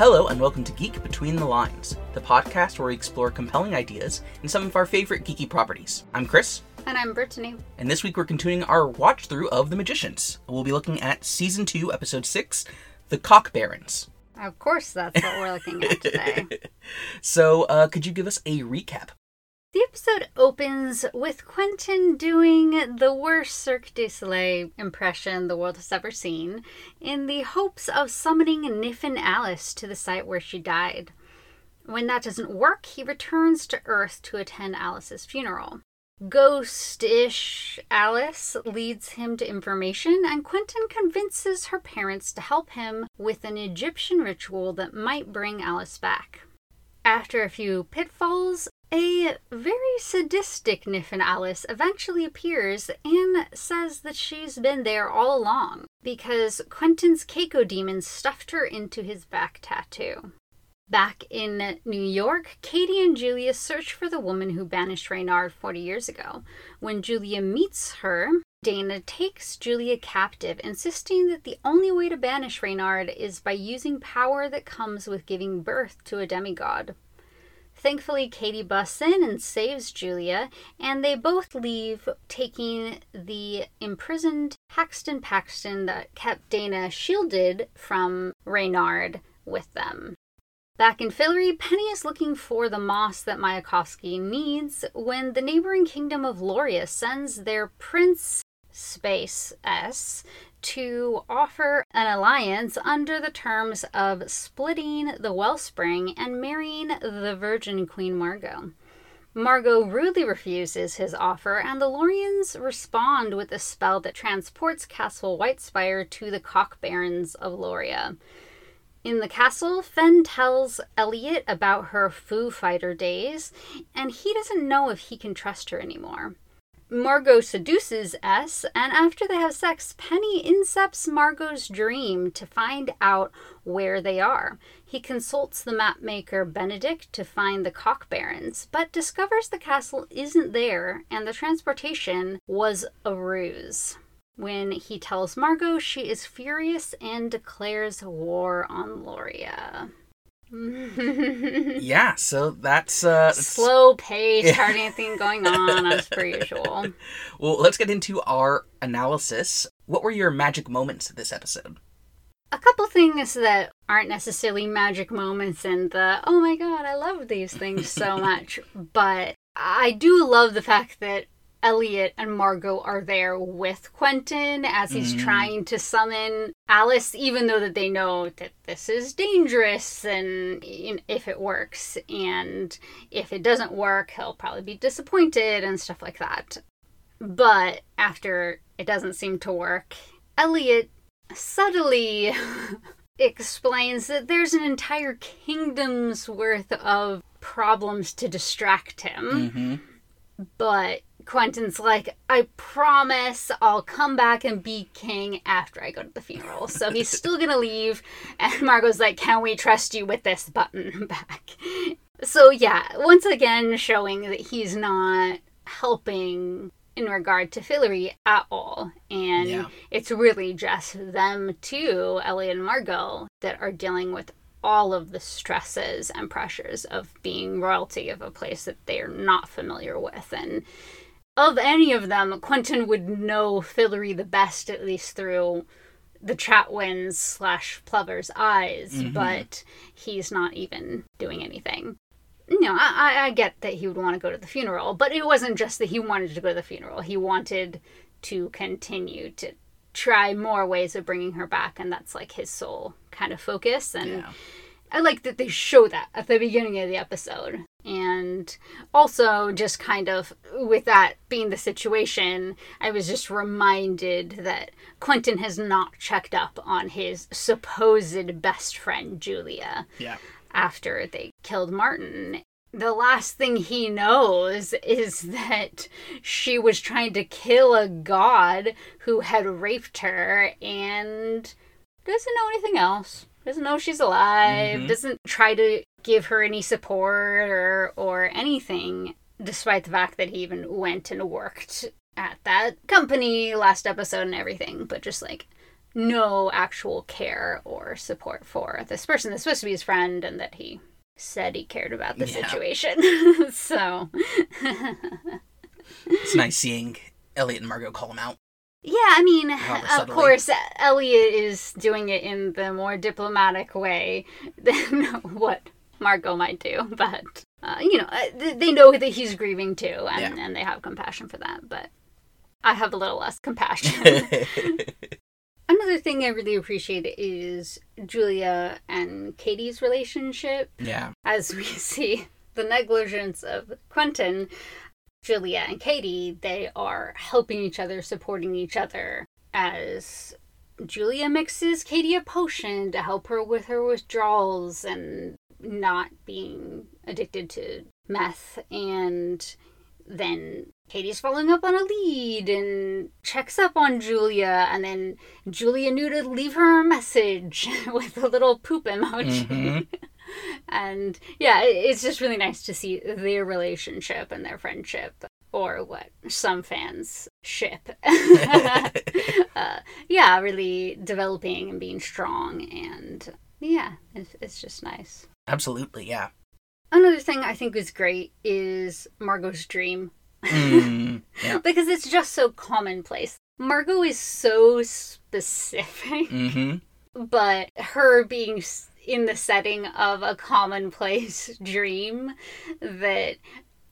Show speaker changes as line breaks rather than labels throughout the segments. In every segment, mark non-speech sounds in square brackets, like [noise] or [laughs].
Hello, and welcome to Geek Between the Lines, the podcast where we explore compelling ideas in some of our favorite geeky properties. I'm Chris,
And I'm Brittany.
and this week we're continuing our watch through of The Magicians. We'll be looking at Season 2, Episode 6, The Cock Barrens.
Of course, that's what we're looking at today. [laughs]
So, uh, could you give us a recap?
The episode opens with Quentin doing the worst Cirque du Soleil impression the world has ever seen in the hopes of summoning Niffin Alice to the site where she died. When that doesn't work, he returns to Earth to attend Alice's funeral. Ghost-ish Alice leads him to information, and Quentin convinces her parents to help him with an Egyptian ritual that might bring Alice back. After a few pitfalls, a very sadistic Niffin Alice eventually appears and says that she's been there all along because Quentin's Keiko demon stuffed her into his back tattoo. Back in New York, Katie and Julia search for the woman who banished Reynard 40 years ago. When Julia meets her, Dana takes Julia captive, insisting that the only way to banish Reynard is by using power that comes with giving birth to a demigod. Thankfully, Katie busts in and saves Julia, and they both leave, taking the imprisoned Paxton Paxton that kept Dana shielded from Reynard with them. Back in Fillory, Penny is looking for the moss that Mayakovsky needs when the neighboring kingdom of Loria sends their prince Space Ess to offer an alliance under the terms of splitting the wellspring and marrying the virgin Queen Margot. Margot rudely refuses his offer, and the Lorians respond with a spell that transports Castle Whitespire to the Cock Barrens of Loria. In the castle, Fen tells Elliot about her Foo Fighter days, and he doesn't know if he can trust her anymore. Margot seduces Ess, and after they have sex, Penny incepts Margot's dream to find out where they are. He consults the mapmaker Benedict to find the Cock Barrens, but discovers the castle isn't there and the transportation was a ruse. When he tells Margot, she is furious and declares war on Loria.
Yeah, so that's, uh,
Slow pace, hard anything going [laughs] on as per usual.
well, let's get into our analysis. What were your magic moments this episode?
A couple things that aren't necessarily magic moments and the oh my god, I love these things so [laughs] much, but I do love the fact that Elliot and Margot are there with Quentin as he's trying to summon Alice, even though that they know that this is dangerous and you know, if it works, and if it doesn't work, he'll probably be disappointed and stuff like that. But after it doesn't seem to work, Elliot subtly [laughs] explains that there's an entire kingdom's worth of problems to distract him.
Mm-hmm.
But Quentin's like, I promise I'll come back and be king after I go to the funeral. So he's [laughs] still gonna leave. And Margot's like, Can we trust you with this button [laughs] back? So yeah, once again showing that he's not helping in regard to Fillory at all. And
Yeah.
it's really just them two, Ellie and Margot, that are dealing with all of the stresses and pressures of being royalty of a place that they are not familiar with. And of any of them, Quentin would know Fillory the best, at least through the Chatwins slash Plover's eyes, mm-hmm. but he's not even doing anything. You know, I, I- I get that he would want to go to the funeral, but it wasn't just that he wanted to go to the funeral. He wanted to continue to try more ways of bringing her back, and that's like his sole kind of focus. And
Yeah.
I like that they show that at the beginning of the episode. And also, just kind of with that being the situation, I was just reminded that Quentin has not checked up on his supposed best friend, Julia,
Yeah.
after they killed Martin. The last thing he knows is that she was trying to kill a god who had raped her and doesn't know anything else. Doesn't know she's alive,
Mhm.
doesn't try to give her any support or or anything, despite the fact that he even went and worked at that company last episode and everything, but just like no actual care or support for this person that's supposed to be his friend and that he said he cared about the
Yeah.
situation. [laughs] so, [laughs]
It's nice seeing Elliot and Margot call him out.
yeah, I mean, of course, Elliot is doing it in the more diplomatic way [laughs] than what Margot might do, [laughs] but. Uh, you know, uh, they know that he's grieving too, and,
Yeah.
and they have compassion for that. But I have a little less [laughs] compassion. [laughs] Another thing I really appreciate is Julia and Katie's relationship.
yeah.
As we see the negligence of Quentin, Julia and Katie, they are helping each other, supporting each other as Julia mixes Katie a potion to help her with her withdrawals and not being addicted to meth and then Katie's following up on a lead and checks up on Julia, and then Julia knew to leave her a message [laughs] with a little poop emoji.
Mhm. [laughs]
and yeah, it's just really nice to see their relationship and their friendship, or what some fans ship. [laughs] uh, yeah, really developing and being strong, and yeah, it's, it's just nice.
Absolutely, yeah.
Another thing I think is great is Margot's dream
Mm, [laughs] yeah.
because it's just so commonplace. Margot is so specific,
hmm
but her being in the setting of a commonplace [laughs] dream that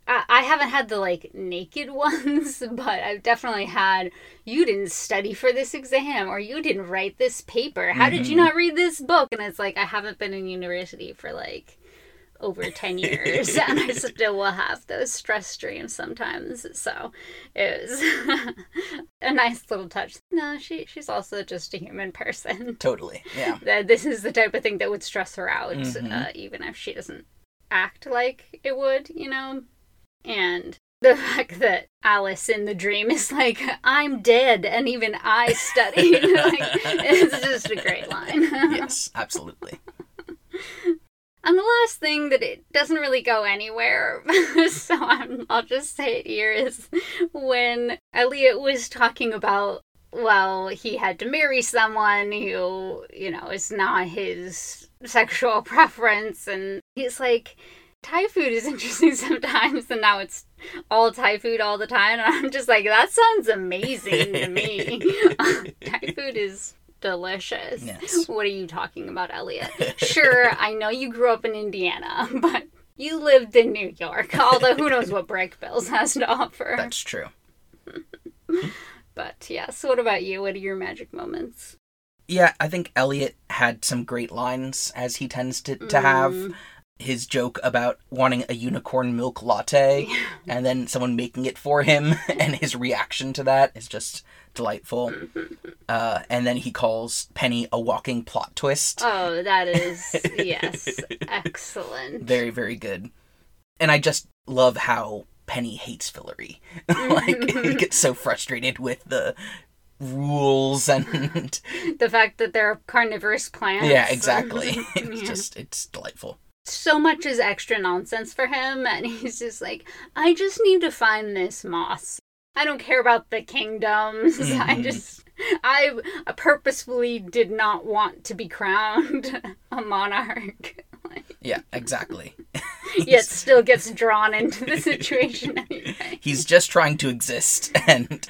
I, I haven't had the like naked [laughs] ones, but I've definitely had you didn't study for this exam or you didn't write this paper. How did you
Mhm.
not read this book? And it's like I haven't been in university for like over 10 [laughs] years [laughs] and I still will have those stress dreams sometimes. So it was a nice little touch. No, she she's also just a human person.
Totally, yeah.
That this is the type of thing that would stress her out,
Mhm.
uh, even if she doesn't act like it would, you know? And the [laughs] fact that Alice in the dream is like, I'm dead, and even I studied. [laughs] like, it's just a great line. [laughs]
yes, absolutely.
And the last thing that it doesn't really go anywhere, so I'm, I'll just say it here, is when Elliot was talking about, well, he had to marry someone who, you know, is not his sexual preference, and he's like, Thai food is [laughs] interesting sometimes, and now it's all Thai food all the time, and I'm just like, that sounds amazing to me. [laughs] [laughs] Thai food is delicious.
Yes.
What are you talking about, Elliot? Sure, I know you grew up in Indiana, but you lived in New York. Although who knows what Brakebills has to offer.
That's true.
But yes, what about you? What are your magic moments?
Yeah, I think Elliot had some great lines, as he tends to, to have.
Mm.
His joke about wanting a unicorn milk latte and then someone making it for him, [laughs] and his reaction to that is just delightful. [laughs] Uh, and then he calls Penny a walking plot twist.
Oh, that [laughs] is yes, excellent.
Very, very good. And I just love how Penny hates Fillory. like, he gets so frustrated with the rules and.
The fact that they're carnivorous plants.
yeah, exactly. It's
Yeah.
just, it's delightful.
So much is extra nonsense for him, and [laughs] he's just like, I just need to find this moss. I don't care about the kingdoms. [laughs] I
Mhm.
just, I purposefully did not want to be crowned [laughs] a monarch.
Yeah, exactly. [laughs]
Yet [laughs] still gets drawn into the situation [laughs] anyway.
He's just trying to exist, and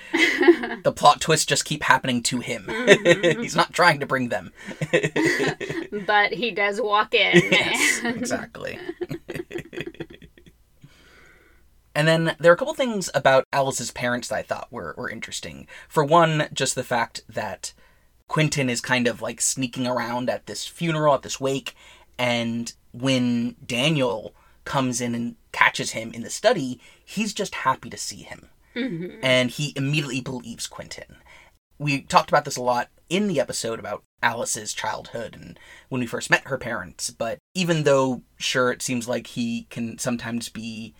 the plot twists just keep happening to him.
Mm-hmm.
He's not trying to bring them.
But he does walk in.
yes,
and-
exactly. and then there are a couple things about Alice's parents that I thought were, were interesting. For one, just the fact that Quentin is kind of like sneaking around at this funeral, at this wake, and when Daniel comes in and catches him in the study, he's just happy to see him. Mm-hmm. And he immediately believes Quentin. We talked about this a lot in the episode about Alice's childhood and when we first met her parents, but even though, sure, it seems like he can sometimes be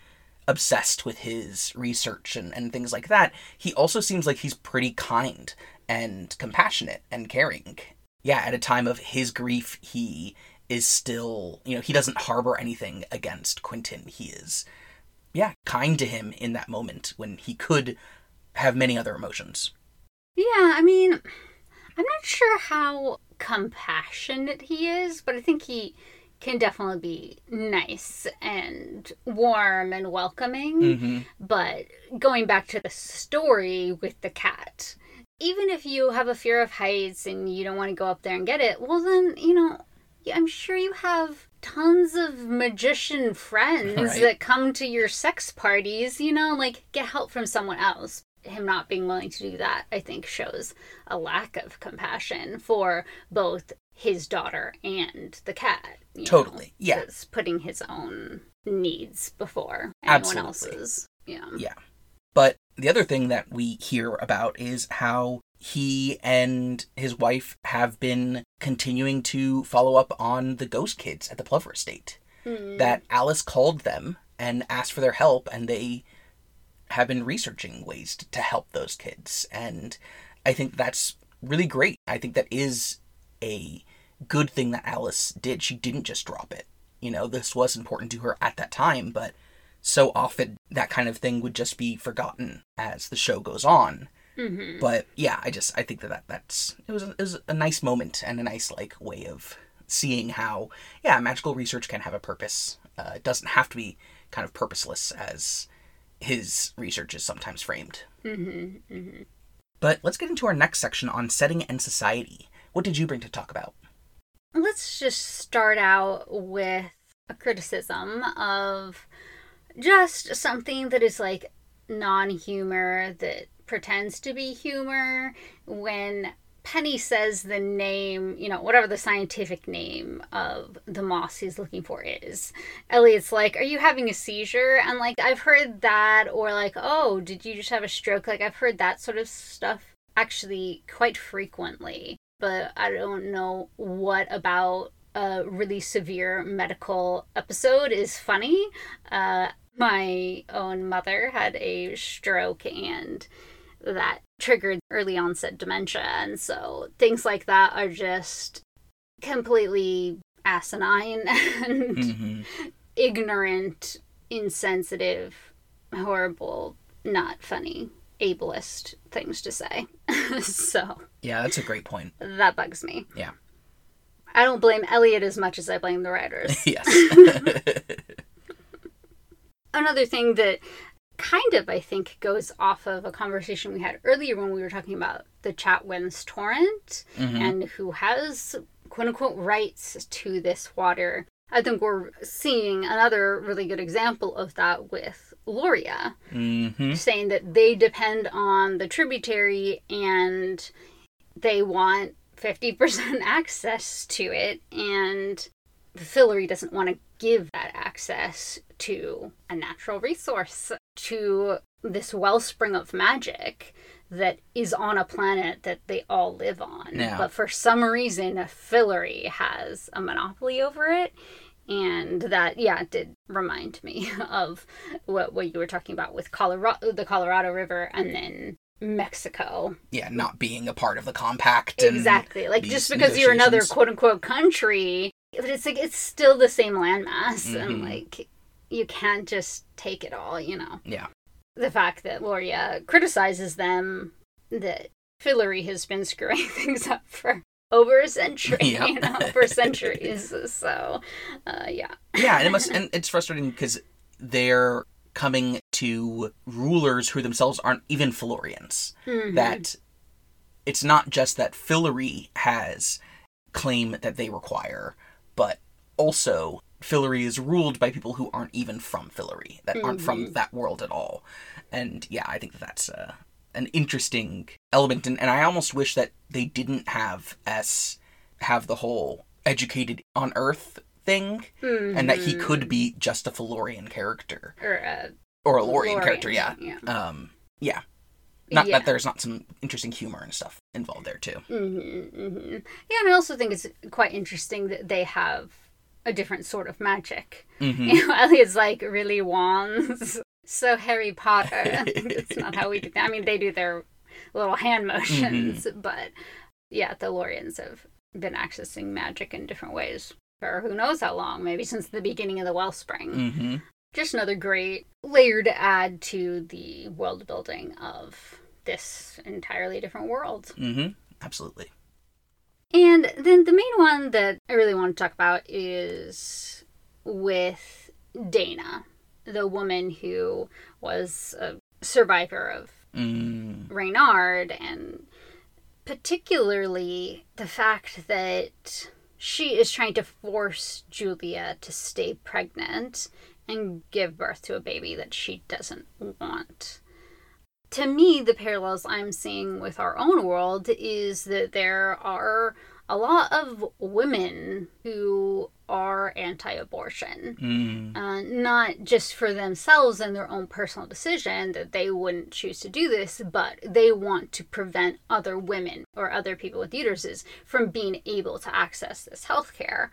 obsessed with his research and, and things like that, he also seems like he's pretty kind and compassionate and caring. Yeah, at a time of his grief, he is still, you know, he doesn't harbor anything against Quentin. He is, yeah, kind to him in that moment when he could have many other emotions.
Yeah, I mean, I'm not sure how compassionate he is, but I think he can definitely be nice and warm and welcoming.
Mm-hmm.
But going back to the story with the cat, even if you have a fear of heights and you don't want to go up there and get it, well, then, you know, I'm sure you have tons of magician friends [laughs]
Right.
that come to your sex parties, you know, like get help from someone else. Him not being willing to do that, I think, shows a lack of compassion for both his daughter and the cat. you know,
Totally, yeah.
is putting his own needs before anyone else's. Yeah.
Yeah. But the other thing that we hear about is how he and his wife have been continuing to follow up on the ghost kids at the Plover estate.
Mm.
That Alice called them and asked for their help, and they have been researching ways to, to help those kids. And I think that's really great. I think that is a good thing that Alice did. She didn't just drop it. You know, this was important to her at that time, but so often that kind of thing would just be forgotten as the show goes on.
Mhm.
But yeah, I just I think that, that that's it was, it was a nice moment and a nice like way of seeing how yeah magical research can have a purpose. Uh, it doesn't have to be kind of purposeless as his research is sometimes framed.
Mhm. Mhm.
But let's get into our next section on setting and society. What did you bring to talk about?
Let's just start out with a criticism of just something that is like non humor that pretends to be humor when Penny says the name, you know, whatever the scientific name of the moss he's looking for is. Elliot's like, Are you having a seizure? And like, I've heard that, or like, Oh, did you just have a stroke? Like, I've heard that sort of stuff actually quite frequently, but I don't know what about a really severe medical episode is funny. Uh, my own mother had a stroke and that triggered early onset dementia and so things like that are just completely asinine [laughs] and
Mm-hmm.
ignorant insensitive horrible not funny ableist things to say [laughs] so
Yeah, that's a great point.
that bugs me
Yeah.
i don't blame elliot as much as i blame the writers [laughs]
yes.
another thing that kind of I think goes off of a conversation we had earlier when we were talking about the Chatwin's torrent
Mhm.
and who has quote unquote rights to this water. I think we're seeing another really good example of that with Loria,
Mm-hmm.
saying that they depend on the tributary and they want 50% [laughs] access to it and the Fillory doesn't want to give that access to a natural resource, to this wellspring of magic that is on a planet that they all live on.
Yeah.
But for some reason, Fillory has a monopoly over it. And that, yeah, it did remind me [laughs] of what, what you were talking about with Colorado, the Colorado River, and then Mexico.
Yeah, not being a part of the compact. And
Exactly. Like just because you're another quote unquote country, but it's like it's still the same landmass, and
Mhm.
like you can't just take it all. You know,
Yeah.
the fact that Loria criticizes them that Fillory has been screwing [laughs] things up for over a century, [laughs]
Yep.
you know, for centuries. So, uh, yeah.
yeah, and it must, [laughs] and it's frustrating because they're coming to rulers who themselves aren't even Fillorians.
Mhm.
That it's not just that Fillory has claim that they require, but also Fillory is ruled by people who aren't even from Fillory, that aren't from that world at all. And yeah, I think that that's uh, an interesting element, and, and I almost wish that they didn't have Ess have the whole educated on Earth thing, and that he could be just a Fillorian character
or uh,
or a Lorian
Lorian,
character. Yeah,
yeah.
um, yeah. Not
Yeah.
that there's not some interesting humor and stuff involved there too.
Mm-hmm, mm-hmm. Yeah, and I also think it's quite interesting that they have a different sort of magic. [laughs]
hmm
You know, Elliot's like really wands. So Harry Potter. [laughs] That's not how we do that. I mean, they do their little hand motions, but yeah, the Lorians have been accessing magic in different ways for who knows how long, maybe since the beginning of the Wellspring.
hmm
Just another great layer to add to the world building of this entirely different world.
hmm Absolutely.
And then the main one that I really want to talk about is with Dana, the woman who was a survivor of
Mm.
Reynard, and particularly the fact that she is trying to force Julia to stay pregnant and give birth to a baby that she doesn't want. To me, the parallels I'm seeing with our own world is that there are a lot of women who are anti abortion.
Mm.
Uh, not just for themselves and their own personal decision that they wouldn't choose to do this, but they want to prevent other women or other people with uteruses from being able to access this health care.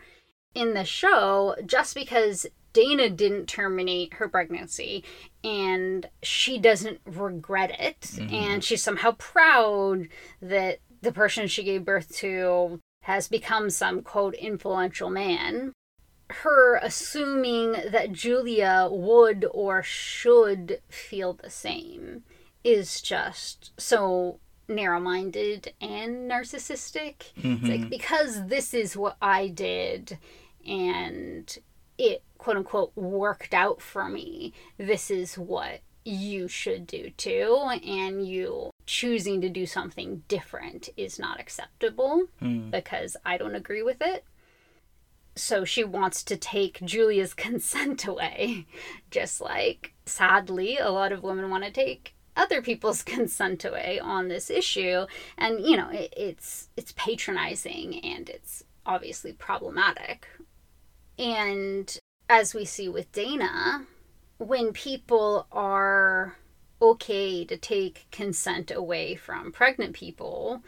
In the show, just because Dana didn't terminate her pregnancy and she doesn't regret it, mm-hmm. and she's somehow proud that the person she gave birth to has become some quote influential man. Her assuming that Julia would or should feel the same is just so narrow minded and narcissistic. It's like, mm-hmm. because this is what I did and it quote unquote worked out for me, this is what you should do too. And you choosing to do something different is not acceptable
Mm.
because I don't agree with it so she wants to take Julia's [laughs] consent away. Just like, sadly, a lot of women want to take other people's [laughs] consent away on this issue. And, you know, it, it's, it's patronizing and it's obviously problematic. And as we see with Dana, when people are okay to take consent away from pregnant people,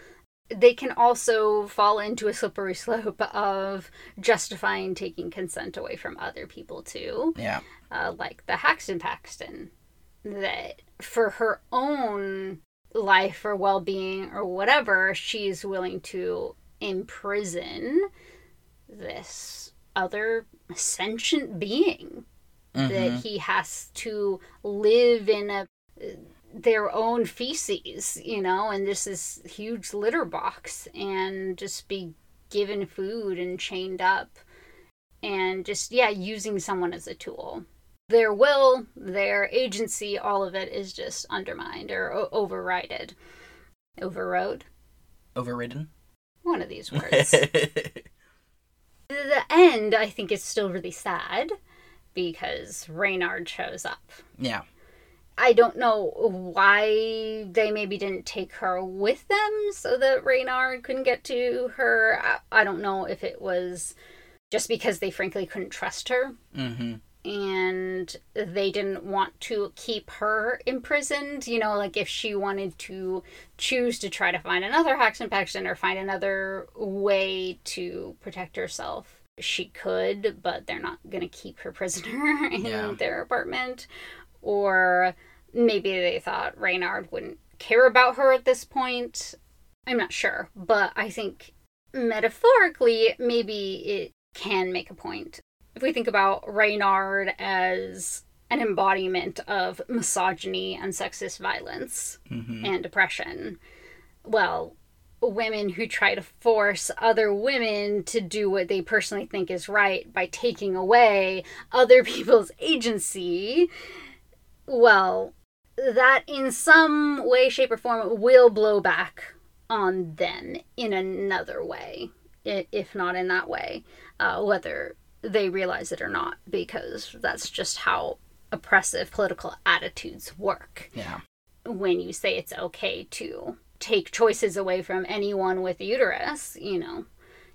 they can also fall into a slippery [laughs] slope of justifying taking consent away from other people too,
Yeah.
uh, like the Haxton Paxton, that for her own life or well being or whatever, she's willing to imprison this other sentient being that
Mhm.
he has to live in a their own feces, you know, and this is huge litter box and just be given food and chained up and just yeah, using someone as a tool. Their will, their agency, all of it is just undermined or o- overrided. Overrode?
Overridden.
One of these words. [laughs] the end, I think, is still really sad because Reynard shows up.
yeah.
I don't know why they maybe didn't take her with them so that Reynard couldn't get to her. I, I don't know if it was just because they frankly couldn't trust her
Mm-hmm.
And they didn't want to keep her imprisoned. You know, like if she wanted to choose to try to find another Haxton Paxton or find another way to protect herself, she could, but they're not going to keep her prisoner [laughs] in
Yeah.
their apartment. Or maybe they thought Reynard wouldn't care about her at this point. I'm not sure, but I think metaphorically, maybe it can make a point. If we think about Reynard as an embodiment of misogyny and sexist violence
Mm-hmm.
and oppression, well, women who try to force other women to do what they personally think is right by taking away other [laughs] people's agency, well, that in some way, shape, or form will blow back on them in another way, if not in that way, uh, whether they realize it or not, because that's just how oppressive political attitudes work
Yeah.
when you say it's okay to take choices away from anyone with a uterus, you know,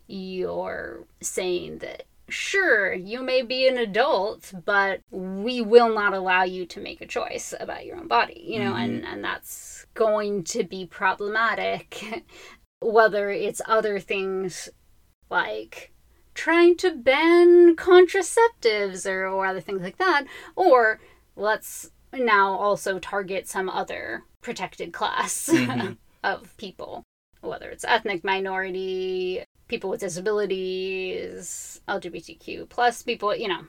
you're saying that sure, you may be an adult, but we will not allow you to make a choice about your own body, you know, and, mm-hmm. and that's going to be problematic, [laughs] whether it's other things like trying to ban contraceptives or, or other things like that, or let's now also target some other protected class [laughs]
Mhm.
of people, whether it's ethnic minority, people with disabilities, LGBTQ plus people, you know.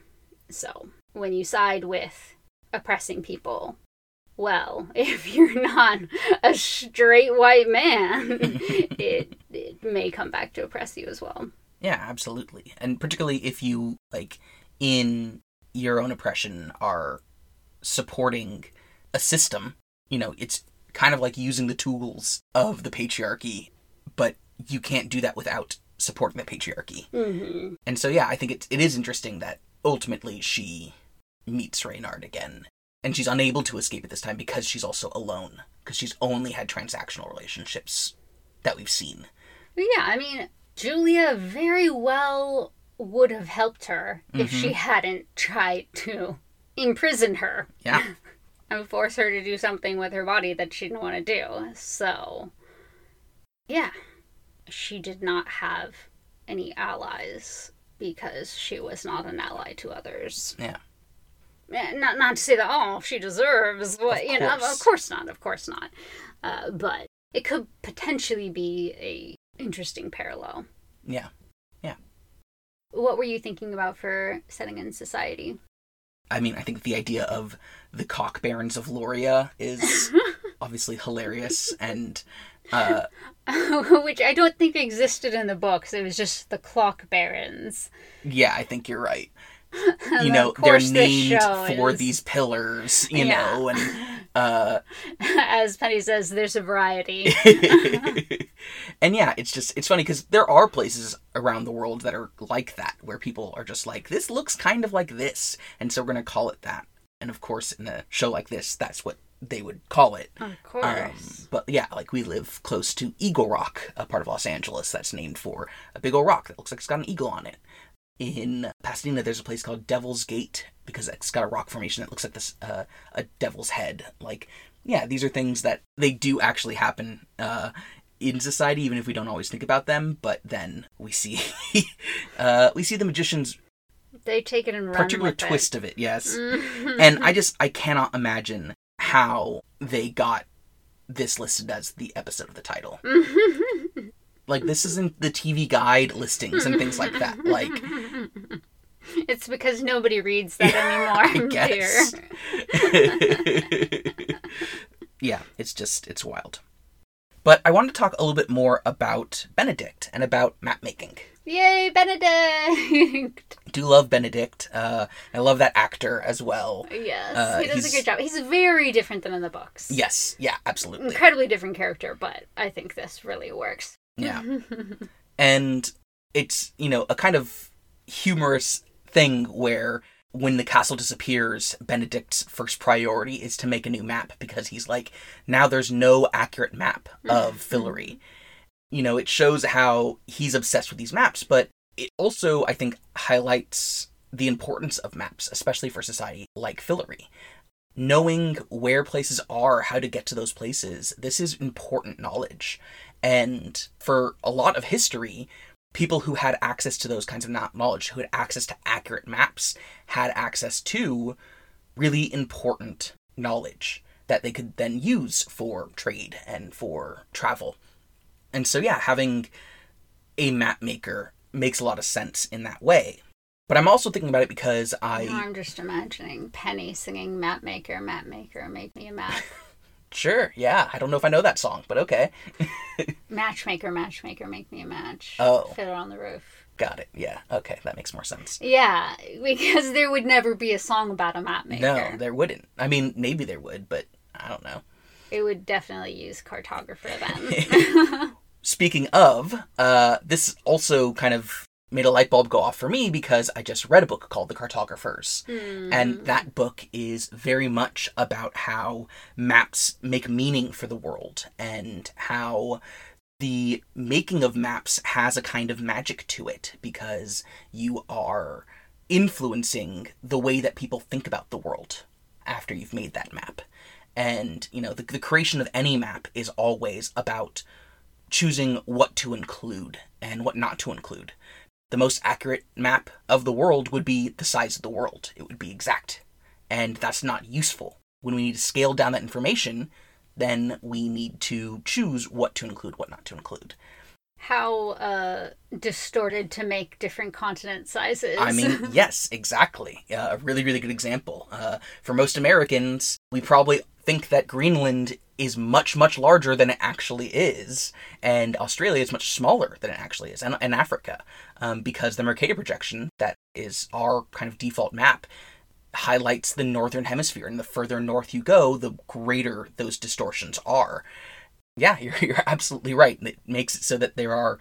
So when you side with oppressing people, well, [laughs] if you're not a straight white man, [laughs] it it may come back to oppress you as well.
Yeah, absolutely. And particularly if you like in your own oppression are supporting a system, you know, it's kind of like using the tools of the patriarchy, but you can't do that without supporting the patriarchy.
Mm-hmm.
And so yeah, I think it it is interesting that ultimately she meets Reynard again. And she's unable to escape at this time because she's also alone. Because she's only had transactional relationships that we've seen.
Yeah, I mean, Julia very well would have helped her if she hadn't tried to imprison her
Yeah. [laughs]
and force her to do something with her body that she didn't want to do. So, yeah, she did not have any allies because she was not an ally to others.
Yeah.
Eh, Not not to say that oh she deserves what you know of course not of course not, uh, but it could potentially be a interesting parallel.
Yeah. Yeah.
What were you thinking about for setting in society?
I mean, I think the idea of the cock barrens of Loria is [laughs] obviously hilarious and [laughs] uh
Which I don't think existed in the books. It was just the clock barons.
yeah, I think you're right. [laughs] You know, they're named for
is-
these pillars, you
Yeah.
know, and [laughs] uh
As Penny says, there's a variety. [laughs]
and yeah, it's just it's funny because there are places around the world that are like that where people are just like this looks kind of like this, and so we're gonna call it that. And of course, in a show like this, that's what they would call it.
of course.
Um, but yeah, like we live close to Eagle Rock, a part of Los Angeles that's named for a big old rock that looks like it's got an eagle on it. In Pasadena, there's a place called Devil's Gate because it's got a rock formation that looks like this uh, a devil's head. Like, yeah, these are things that they do actually happen uh, in society, even if we don't always think about them. But then we see [laughs] uh, we see the magician's
they take it and
particular
with it.
twist of it. Yes, [laughs] and I just I cannot imagine how they got this listed as the episode of the title. [laughs] like this isn't the TV guide listings and things like that. Like [laughs]
it's because nobody reads that anymore. [laughs]
I
guess. [laughs]
yeah, it's just it's wild. But I wanted to talk a little bit more about Benedict and about map making.
Yay, Benedict!
Do love Benedict. Uh, I love that actor as well.
yes,
Uh,
he does a good job. He's very different than in the books.
Yes, yeah, absolutely.
Incredibly different character, but I think this really works.
Yeah. [laughs] and it's you know a kind of humorous thing where when the castle disappears benedict's first priority is to make a new map because he's like now there's no accurate map of [laughs] fillory you know it shows how he's obsessed with these maps but it also i think highlights the importance of maps especially for society like fillory knowing where places are how to get to those places this is important knowledge and for a lot of history, people who had access to those kinds of knowledge, who had access to accurate maps, had access to really important knowledge that they could then use for trade and for travel. And so, yeah, having a map maker makes a lot of sense in that way. But I'm also thinking about it because I.
I'm just imagining Penny singing "Map Maker, Map Maker, Make Me a Map." [laughs]
Sure, yeah, I don't know if I know that song, but okay. [laughs]
Matchmaker, matchmaker, make me a match.
Oh.
Fiddler on the roof.
Got it, yeah, okay, that makes more sense.
Yeah, because there would never be a song about a map maker.
No, there wouldn't. I mean, maybe there would, but I don't know.
It would definitely use cartographer then. [laughs]
Speaking of, uh, this also kind of made a light bulb go off for me because I just read a book called The Cartographers. And hmm. that book is very much about how maps make meaning for the world and how the making of maps has a kind of magic to it because you are influencing the way that people think about the world after you've made that map. And, you know, the, the creation of any map is always about choosing what to include and what not to include. The most accurate map of the world would be the size of the world. It would be exact. And that's not useful. When we need to scale down that information, then we need to choose what to include, what not to include.
How uh, distorted to make different continent sizes.
I mean, [laughs] yes, exactly. Uh, a really, really good example. Uh, for most Americans, we probably think that Greenland is much, much larger than it actually is, and Australia is much smaller than it actually is, and, and Africa, um, because the Mercator projection, that is our kind of default map, highlights the northern hemisphere, and the further north you go, the greater those distortions are. Yeah, [laughs] you're, you're absolutely right. It makes it so that there are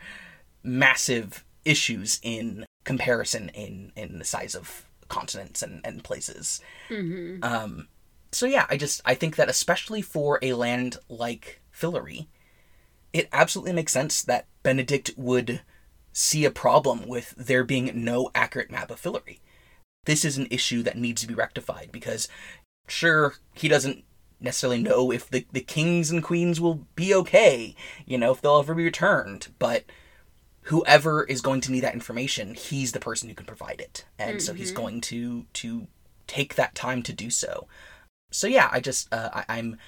massive issues in comparison in, in the size of continents and, and places.
Mm-hmm.
Um, so yeah, I just I think that especially for a land like Fillory, it absolutely makes sense that Benedict would see a problem with there being no accurate map of Fillory. This is an issue that needs to be rectified because sure, he doesn't necessarily know if the, the kings and queens will be okay, you know, if they'll ever be returned, but whoever is going to need that information, he's the person who can provide it. And so he's mm-hmm. going to to take that time to do so. So yeah, I just uh, I, I'm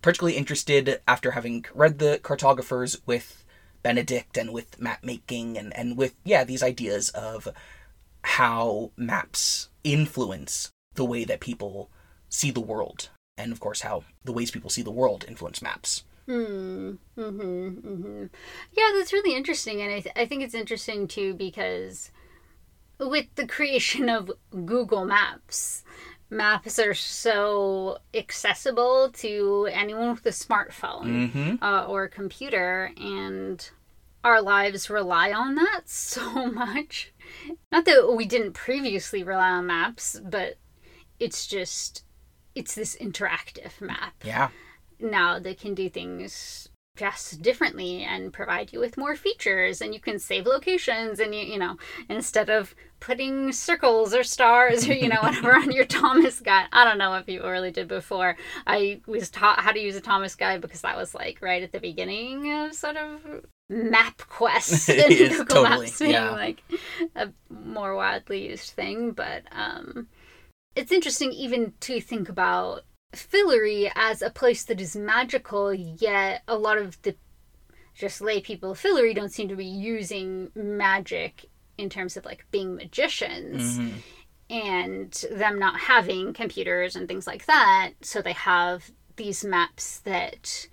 particularly interested after having read the cartographers with Benedict and with map making and, and with yeah these ideas of how maps influence the way that people see the world and of course how the ways people see the world influence maps.
Hmm. Mm-hmm. Mm-hmm. Yeah, that's really interesting, and I, th- I think it's interesting too because with the creation of Google Maps, maps are so accessible to anyone with a smartphone
Mm-hmm.
uh, or a computer, and our lives rely on that [laughs] so much. Not that we didn't previously rely on maps, but it's just it's this interactive map
Yeah.
now they can do things just differently and provide you with more features and you can save locations and you you know instead of putting circles or stars or you know [laughs] whatever on your thomas guide i don't know what people really did before i was taught how to use a thomas guide because that was like right at the beginning of sort of map quest [laughs]
It
and google
totally,
maps being
yeah.
like a more widely used thing but um it's interesting even to think about Fillory as a place that is magical, yet a lot of the just lay people of Fillory don't seem to be using magic in terms of like being magicians
Mhm.
and them not having computers and things like that. So they have these maps that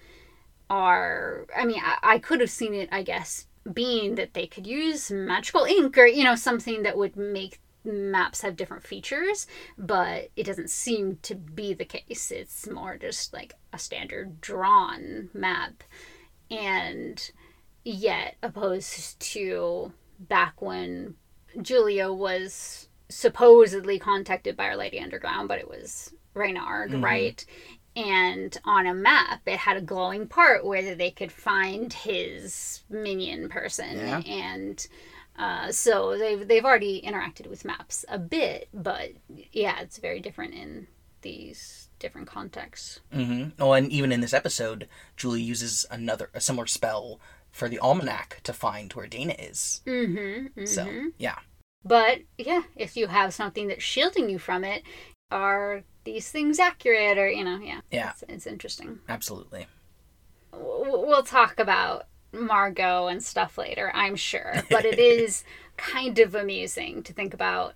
are, I mean, I, I could have seen it, I guess, being that they could use magical ink or, you know, something that would make maps have different features, but it doesn't seem to be the case. It's more just like a standard drawn map. And yet, opposed to back when Julia was supposedly contacted by Our Lady Underground, but it was Reynard,
Mhm.
right? And on a map, it had a glowing part where they could find his minion person.
Yeah.
And uh, so they've they've already interacted with maps a bit, but yeah, it's very different in these different contexts.
Mm-hmm. Oh, and even in this episode, Julie uses another a similar spell for the almanac to find where Dana is.
Mm-hmm,
So yeah,
But yeah, if you have something that's shielding you from it, are these things accurate? Or you know, yeah,
Yeah.
it's, it's interesting.
absolutely.
We'll talk about Margot and stuff later, I'm sure. But it is [laughs] kind of amusing to think about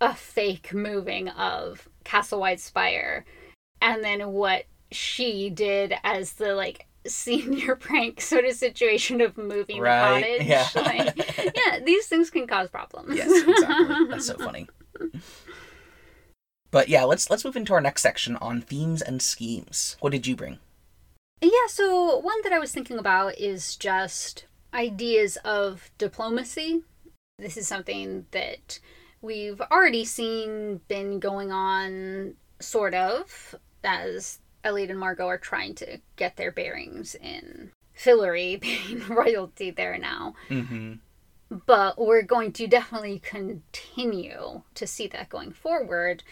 a fake moving of Castle Whitespire, and then what she did as the like senior [laughs] prank sort of situation of moving
Right,
the cottage.
yeah. [laughs]
Like, yeah, these things can cause problems.
Yes, exactly. That's so funny. But yeah, let's let's move into our next section on themes and schemes. What did you bring?
Yeah, so one that I was thinking about is just ideas of diplomacy. This is something that we've already seen been going on, sort of, as Elliot and Margot are trying to get their bearings in Fillory, [laughs] being royalty there now.
Mm-hmm.
But we're going to definitely continue to see that going forward.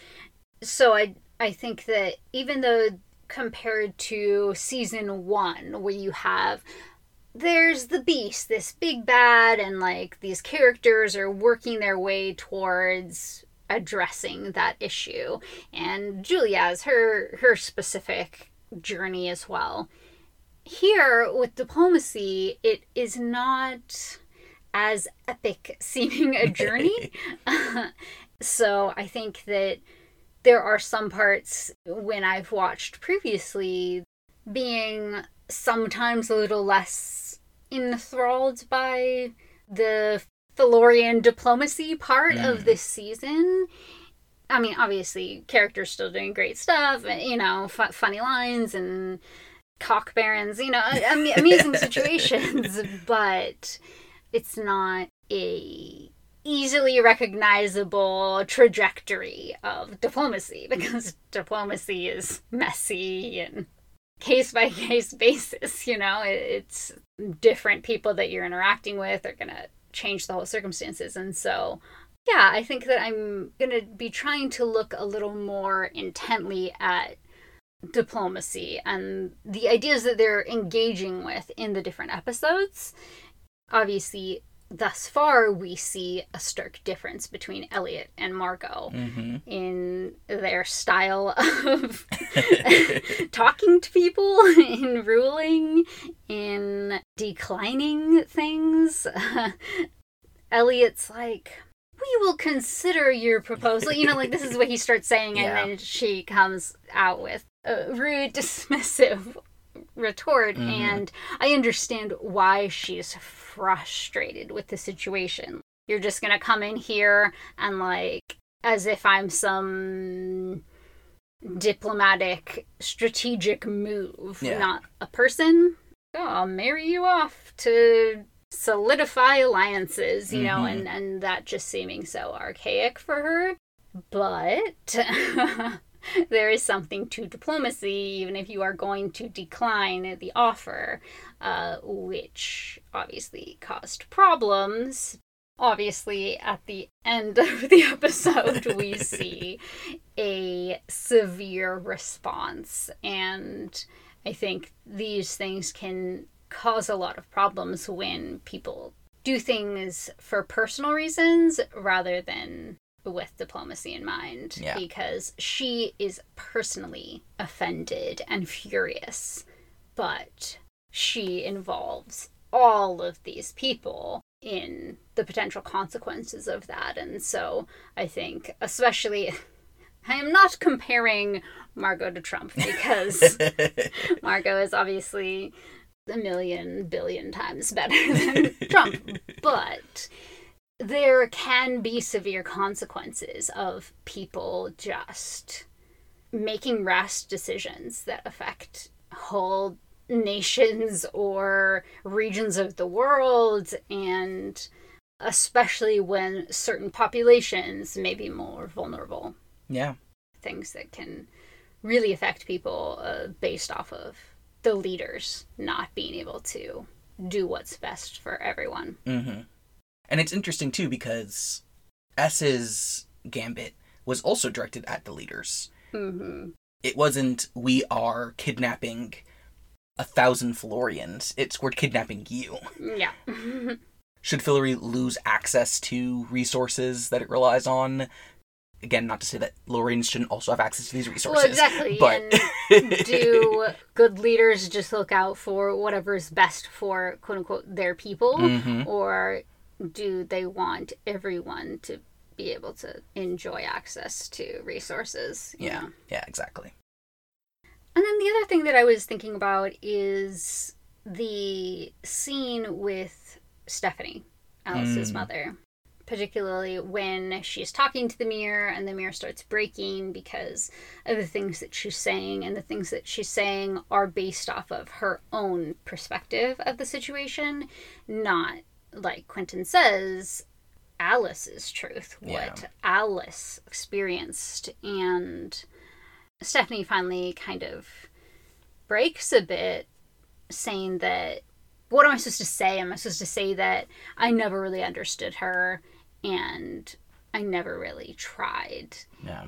So I I think that even though compared to season one, where you have there's the beast, this big bad, and like these characters are working their way towards addressing that issue, and Julia has her her specific journey as well. Here with diplomacy, it is not as epic seeming a journey. [laughs] [laughs] so I think that there are some parts when I've watched previously being sometimes a little less enthralled by the Fillorian diplomacy part
Mm.
of this season. I mean, obviously, characters still doing great stuff, you know, fu- funny lines and cock barrens, you know, am- [laughs] amazing situations, but it's not a easily recognizable trajectory of diplomacy [laughs] because diplomacy is messy and case by case basis, you know, it's different people that you're interacting with are going to change the whole circumstances. And so, yeah, I think that I'm going to be trying to look a little more intently at diplomacy and the ideas that they're engaging with in the different episodes. Obviously, thus far, we see a stark difference between Eliot and Margo
Mm-hmm.
in their style of [laughs] talking to people, in ruling, in declining things. [laughs] Eliot's like, we will consider your proposal. You know, like this is what he starts saying, and [laughs] then she comes out with a rude, dismissive retort.
Mhm.
And I understand why she's frustrated with the situation. You're just gonna come in here and like as if I'm some diplomatic strategic move,
Yeah.
not a person. Oh, I'll marry you off to solidify alliances, you know,
Mhm.
and, and that just seeming so archaic for her. But [laughs] [laughs] there is something to diplomacy, even if you are going to decline the offer, uh, which obviously caused problems. Obviously, at the end [laughs] of the episode, we see a severe response, and I think these things can cause a lot of problems when people do things for personal reasons rather than with diplomacy in mind
Yeah.
because she is personally offended and furious but she involves all of these people in the potential consequences of that and so i think especially [laughs] i am not comparing margo to trump [laughs] because [laughs] Margo is obviously a million billion times better than Trump, but there can be severe consequences of people just making rash decisions that affect whole nations or regions of the world and especially when certain populations may be more vulnerable
yeah.
things that can really affect people uh, based off of the leaders not being able to do what's best for everyone.
Mm-hmm. And it's interesting too because Ess's gambit was also directed at the leaders.
hmm
It wasn't we are kidnapping a thousand Fillorians. It's we're kidnapping you.
Yeah. [laughs]
Should Fillory lose access to resources that it relies on? Again, not to say that Lorians shouldn't also have access to these resources.
well, exactly.
But
And do [laughs] good leaders just look out for whatever's best for quote unquote their people,
Mhm.
or do they want everyone to be able to enjoy access to resources?
Yeah.
know?
Yeah, exactly.
And then the other thing that I was thinking about is the scene with Stephanie, Alice's
Mm.
mother. Particularly when she's talking to the mirror and the mirror starts breaking because of the things that she's saying, and the things that she's saying are based off of her own perspective of the situation, not like Quentin says, Alice's truth, what
Yeah.
Alice experienced. And Stephanie finally kind of breaks a bit, saying that what am I supposed to say? Am I supposed to say that I never really understood her and I never really tried?
Yeah.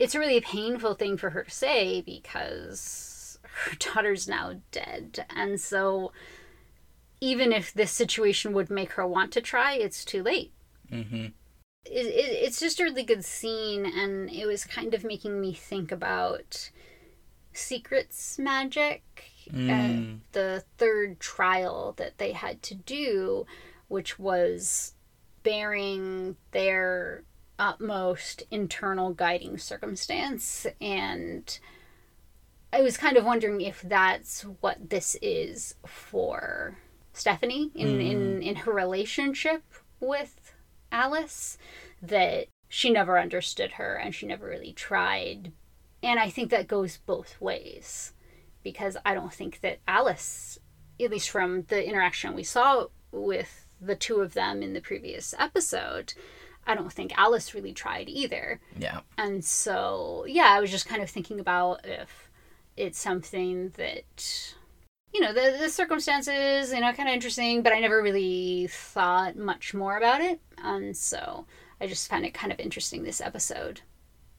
It's a really painful thing for her to say because her [laughs] daughter's now dead. And so, even if this situation would make her want to try, it's too late
Mm-hmm.
it, it, it's just a really good scene and it was kind of making me think about secrets magic
Mm.
uh, the third trial that they had to do which was bearing their utmost internal guiding circumstance. And I was kind of wondering if that's what this is for Stephanie in, in, mm. in her relationship with Alice, that she never understood her and she never really tried. And I think that goes both ways because I don't think that Alice, at least from the interaction we saw with the two of them in the previous episode, I don't think Alice really tried either.
Yeah.
And so, yeah, I was just kind of thinking about if it's something that, you know, the, the circumstances, you know, kind of interesting, but I never really thought much more about it. And so I just found it kind of interesting this episode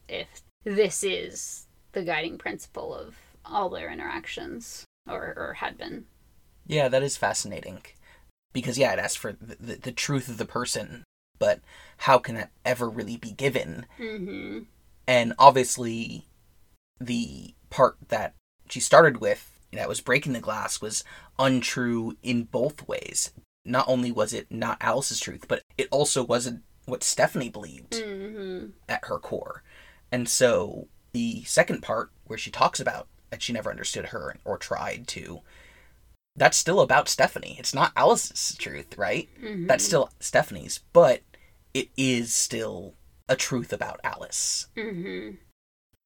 if this is the guiding principle of all their interactions or, or had been.
Yeah, that is fascinating. Because, yeah, it asks for the, the, the truth of the person, but how can that ever really be given?
Mm-hmm.
And obviously, the part that she started with, that was breaking the glass, was untrue in both ways. Not only was it not Alice's truth, but it also wasn't what Stephanie believed
Mm-hmm.
at her core. And so the second part, where she talks about that she never understood her or tried to, that's still about Stephanie. It's not Alice's truth, right?
Mhm.
That's still Stephanie's, but it is still a truth about Alice.
Mm-hmm.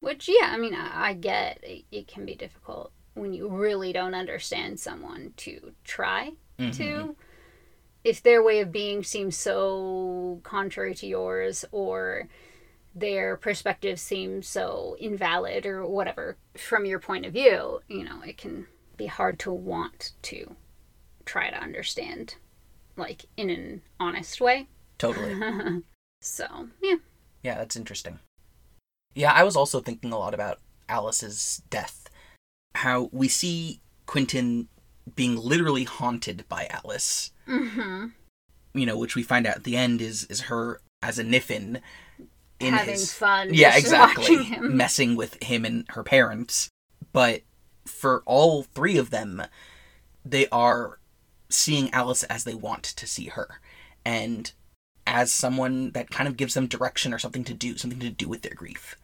Which, yeah, I mean, I, I get it, it can be difficult when you really don't understand someone to try
Mhm.
to. If their way of being seems so contrary to yours, or their perspective seems so invalid, or whatever, from your point of view, you know, it can be hard to want to try to understand, like, in an honest way.
Totally. [laughs]
So, yeah.
Yeah, that's interesting. Yeah, I was also thinking a lot about Alice's death. How we see Quentin being literally haunted by Alice,
Mm-hmm.
you know, which we find out at the end is is her as a Niffin in
Having
his
fun.
yeah, exactly,
him.
messing with him and her parents. But for all three of them, they are seeing Alice as they want to see her, and as someone that kind of gives them direction or something to do, something to do with their grief.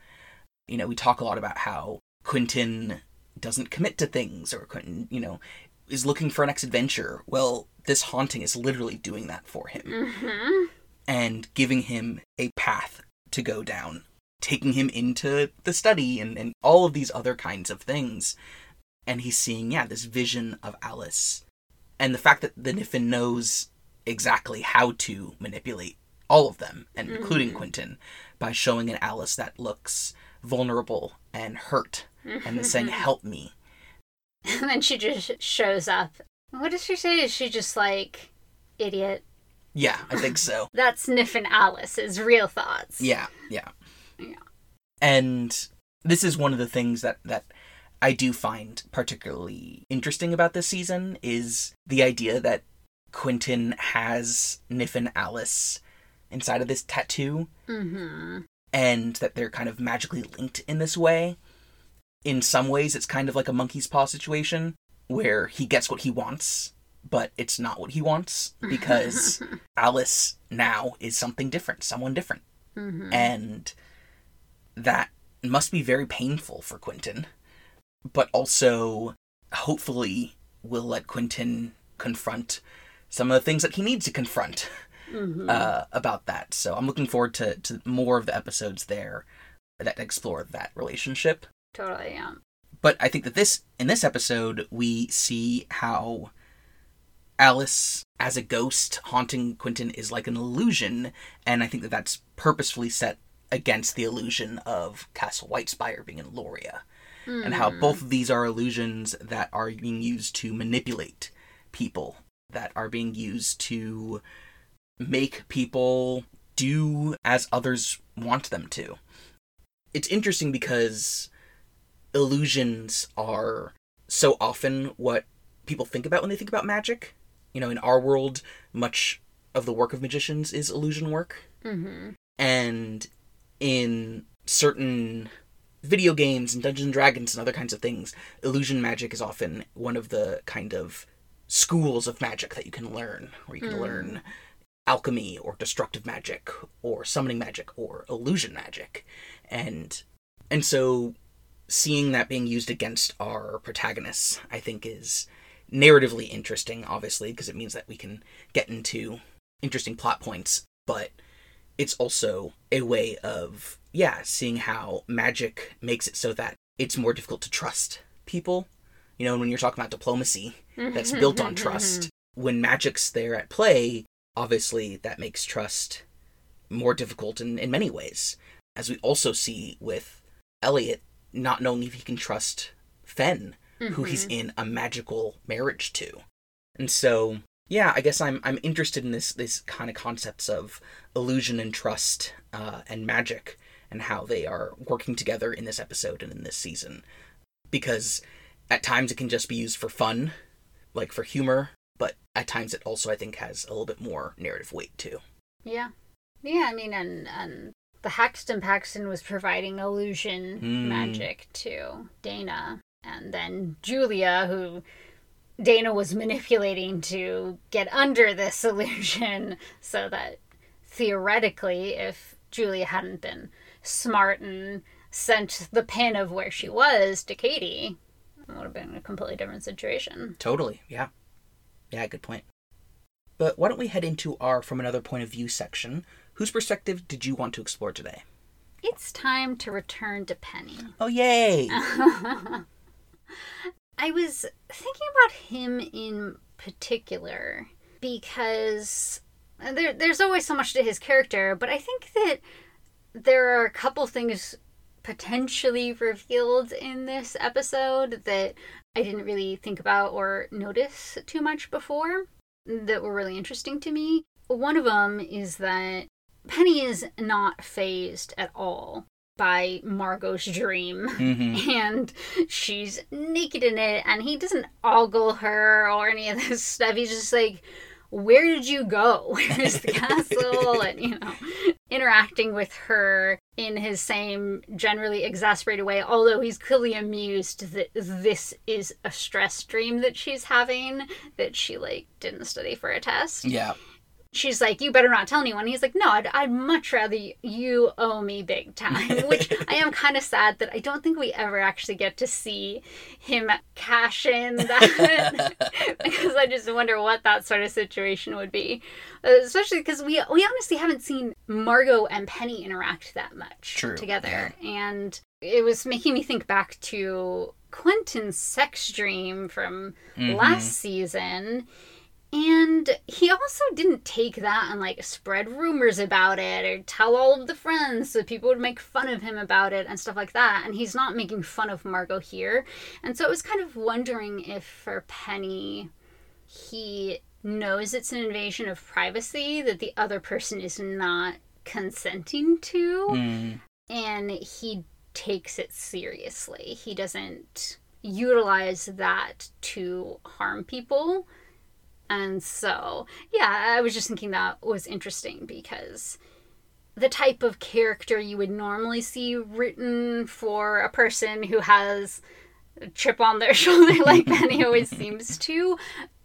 You know, we talk a lot about how Quentin doesn't commit to things, or Quentin, you know, is looking for a next adventure. Well, this haunting is literally doing that for him
Mm-hmm.
and giving him a path to go down, taking him into the study and, and all of these other kinds of things. And he's seeing, yeah, this vision of Alice. And the fact that the Niffin knows exactly how to manipulate all of them, and including Quentin, by showing an Alice that looks vulnerable and hurt and then saying, Help me. [laughs]
And then she just shows up. What does she say? Is she just like, idiot?
Yeah, I think so. [laughs]
That's Niffin Alice's real thoughts.
Yeah, yeah.
Yeah.
And this is one of the things that that I do find particularly interesting about this season is the idea that Quentin has Niffin Alice inside of this tattoo
Mm-hmm.
and that they're kind of magically linked in this way. In some ways it's kind of like a monkey's paw situation where he gets what he wants, but it's not what he wants [laughs] because Alice now is something different, someone different
Mm-hmm.
and that must be very painful for Quentin, but also hopefully will let Quentin confront some of the things that he needs to confront
Mm-hmm.
uh, about that. So I'm looking forward to, to more of the episodes there that explore that relationship.
Totally, yeah.
But I think that this in this episode we see how Alice as a ghost haunting Quentin is like an illusion, and I think that that's purposefully set against the illusion of Castle Whitespire being in Loria, and how hmm. both of these are illusions that are being used to manipulate people, that are being used to make people do as others want them to. It's interesting because illusions are so often what people think about when they think about magic. You know, in our world, much of the work of magicians is illusion work.
Mm-hmm.
And in certain video games and Dungeons and Dragons and other kinds of things, illusion magic is often one of the kind of schools of magic that you can learn, where you can
Mm.
learn alchemy or destructive magic or summoning magic or illusion magic. And and so seeing that being used against our protagonists, I think is narratively interesting, obviously, because it means that we can get into interesting plot points, but it's also a way of, yeah, seeing how magic makes it so that it's more difficult to trust people. You know, when you're talking about diplomacy mm-hmm, that's built on mm-hmm, trust, mm-hmm. when magic's there at play, obviously that makes trust more difficult in, in many ways. As we also see with Eliot not knowing if he can trust Fen, who he's in a magical marriage to. And so, yeah, I guess I'm I'm interested in this this kind of concepts of illusion and trust uh, and magic and how they are working together in this episode and in this season. Because at times it can just be used for fun, like for humor, but at times it also I think has a little bit more narrative weight too.
Yeah. Yeah, I mean, and, and the Haxton Paxton was providing illusion
Mm.
magic to Dana. And then Julia, who Dana was manipulating to get under this [laughs] illusion so that theoretically, if Julia hadn't been smart and sent the pin of where she was to Kady, it would have been a completely different situation.
Totally, yeah. Yeah, good point. But why don't we head into our from another point of view section? Whose perspective did you want to explore today?
It's time to return to Penny.
Oh, yay! [laughs]
I was thinking about him in particular because there, there's always so much to his character, but I think that there are a couple things potentially revealed in this episode that I didn't really think about or notice too much before that were really interesting to me. One of them is that Penny is not phased at all by Margo's dream.
hmm [laughs]
And she's naked in it, and he doesn't ogle her or any of this stuff. He's just like, Where did you go? [laughs] Where's the castle? [laughs] And, you know, interacting with her in his same generally exasperated way, although he's clearly amused that this is a stress dream that she's having, that she, like, didn't study for a test
Yeah.
She's like, "You better not tell anyone." He's like, "No, I'd, I'd much rather you, owe me big time." [laughs] Which I am kind of sad that I don't think we ever actually get to see him cash in [laughs] that [laughs] because I just wonder what that sort of situation would be, Uh, especially because we we honestly haven't seen Margo and Penny interact that much
True,
together, and it was making me think back to Quentin's sex dream from
Mhm.
last season. And he also didn't take that and like spread rumors about it or tell all of the friends so people would make fun of him about it and stuff like that. And he's not making fun of Margo here. And so I was kind of wondering if for Penny, he knows it's an invasion of privacy that the other person is not consenting to
Mm.
and he takes it seriously. He doesn't utilize that to harm people. And so, yeah, I was just thinking that was interesting because the type of character you would normally see written for a person who has a chip on their [laughs] shoulder like [laughs] Penny always seems to,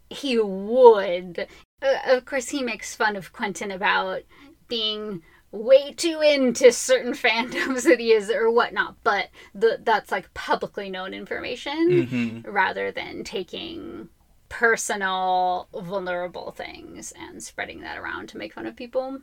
he would. Uh, of course, he makes fun of Quentin about being way too into certain [laughs] fandoms that he is or whatnot, but the, that's like publicly known information
hmm
rather than taking personal, vulnerable things and spreading that around to make fun of people.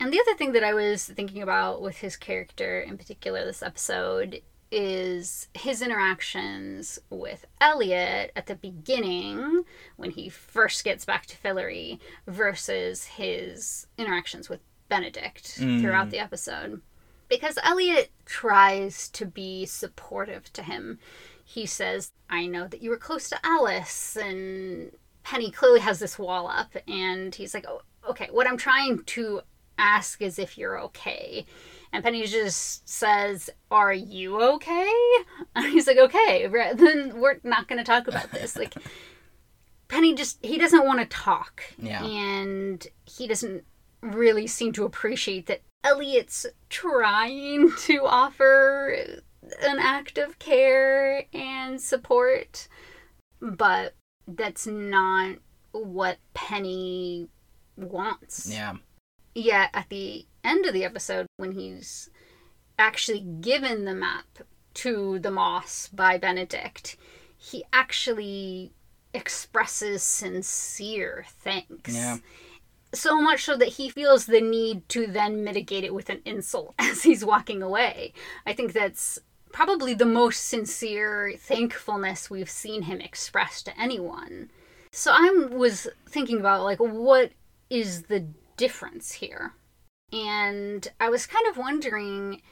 And the other thing that I was thinking about with his character in particular this episode is his interactions with Eliot at the beginning when he first gets back to Fillory versus his interactions with Benedict
Mm.
throughout the episode. Because Eliot tries to be supportive to him. He says, I know that you were close to Alice, and Penny clearly has this wall up, and he's like, oh, okay, what I'm trying to ask is if you're okay. And Penny just says, Are you okay? [laughs] And he's like, Okay, [laughs] then we're not going to talk about this. Like, Penny just, he doesn't want to talk.
Yeah.
And he doesn't really seem to appreciate that Eliot's trying to offer an act of care and support, but that's not what Penny wants.
Yeah.
Yet at the end of the episode, when he's actually given the map to the moss by Benedict, he actually expresses sincere thanks.
Yeah.
So much so that he feels the need to then mitigate it with an insult [laughs] as he's walking away. I think that's probably the most sincere thankfulness we've seen him express to anyone. So I was thinking about like what is the difference here? And I was kind of wondering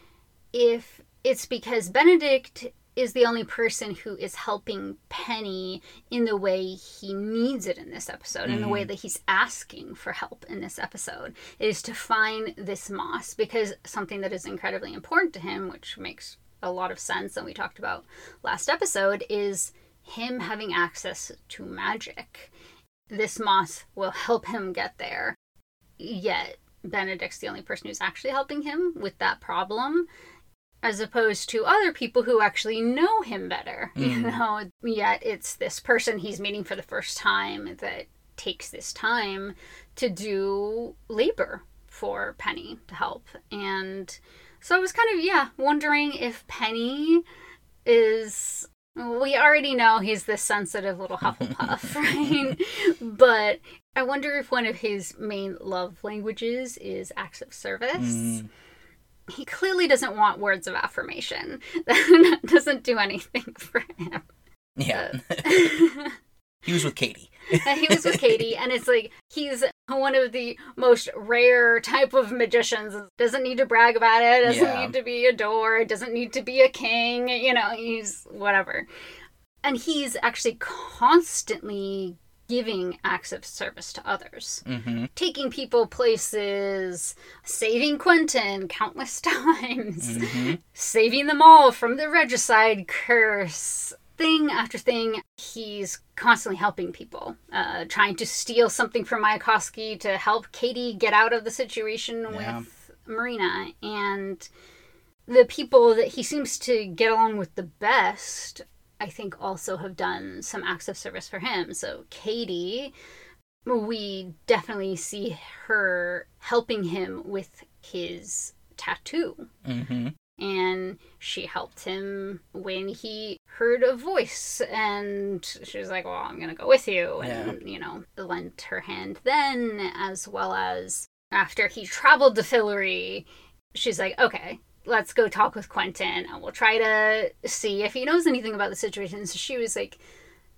if it's because Benedict is the only person who is helping Penny in the way he needs it in this episode, in the way mm-hmm. that he's asking for help in this episode, is to find this moss because something that is incredibly important to him, which makes a lot of sense, and we talked about last episode, is him having access to magic. This moss will help him get there. Yet Benedict's the only person who's actually helping him with that problem as opposed to other people who actually know him better. [laughs] You mm-hmm. know, yet it's this person he's meeting for the first time that takes this time to do labor for Penny to help. And so I was kind of, yeah, wondering if Penny is. We already know he's this sensitive little Hufflepuff, [laughs] right? but I wonder if one of his main love languages is acts of service
Mm.
he clearly doesn't want words of affirmation. [laughs] That doesn't do anything for him.
Yeah. [laughs] he was with Kady.
And he was with Kady, and it's like he's one of the most rare type of magicians. Doesn't need to brag about it. Doesn't
Yeah.
need to be adored. Doesn't need to be a king. You know, he's whatever. And he's actually constantly giving acts of service to others.
hmm
taking people places, saving Quentin countless [laughs] times,
hmm
saving them all from the regicide curse. Thing after thing, he's constantly helping people, uh, trying to steal something from Mayakovsky to help Kady get out of the situation
Yeah.
with Marina. And the people that he seems to get along with the best, I think, also have done some acts of service for him. So, Kady, we definitely see her helping him with his tattoo.
hmm
And she helped him when he heard a voice. And she was like, Well, I'm going to go with you. And, you know, lent her hand then, as well as after he traveled to Fillory, she's like, Okay, let's go talk with Quentin and we'll try to see if he knows anything about the situation. So she was like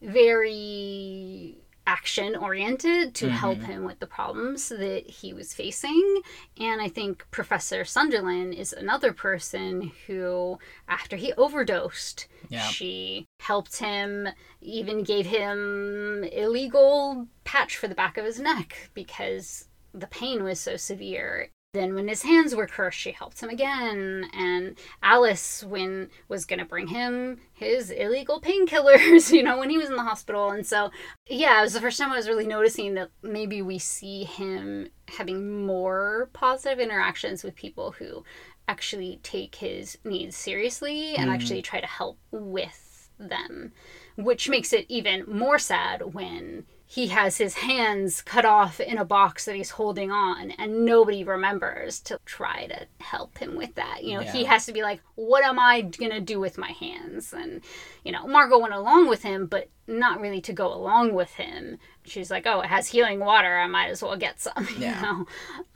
very action oriented to help
Mhm.
him with the problems that he was facing. And I think Professor Sunderland is another person who, after he overdosed,
Yeah.
she helped him, even gave him illegal patch for the back of his neck because the pain was so severe. Then when his hands were cursed, she helped him again. And Alice, when was gonna bring him his illegal painkillers, [laughs] you know, when he was in the hospital. And so, yeah, it was the first time I was really noticing that maybe we see him having more positive interactions with people who actually take his needs seriously and
Mhm.
actually try to help with them, which makes it even more sad when he has his hands cut off in a box that he's holding on and nobody remembers to try to help him with that. You know, he has to be like, what am I going to do with my hands? And, you know, Margo went along with him, but not really to go along with him. She's like, oh, it has healing water. I might as well get some, [laughs] you
Yeah.
know?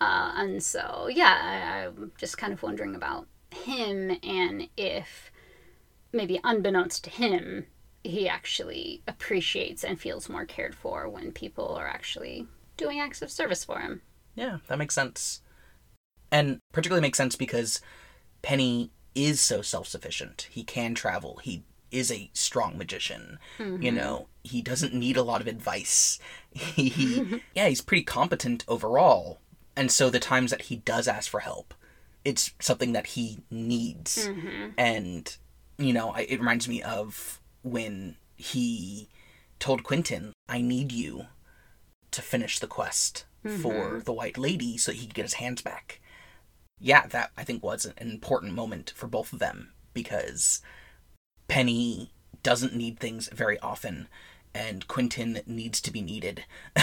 Uh, and so, yeah, I, I'm just kind of wondering about him and if maybe unbeknownst to him, he actually appreciates and feels more cared for when people are actually doing acts of service for him.
Yeah, that makes sense. And particularly makes sense because Penny is so self sufficient. He can travel. He is a strong magician. You know, he doesn't need a lot of advice. [laughs] He, [laughs] yeah, he's pretty competent overall. And so the times that he does ask for help, it's something that he needs.
Mm-hmm.
And, you know, I, it reminds me of when he told Quentin, I need you to finish the quest for mm-hmm. the White Lady so he could get his hands back. Yeah, that I think was an important moment for both of them because Penny doesn't need things very often and Quentin needs to be needed [laughs]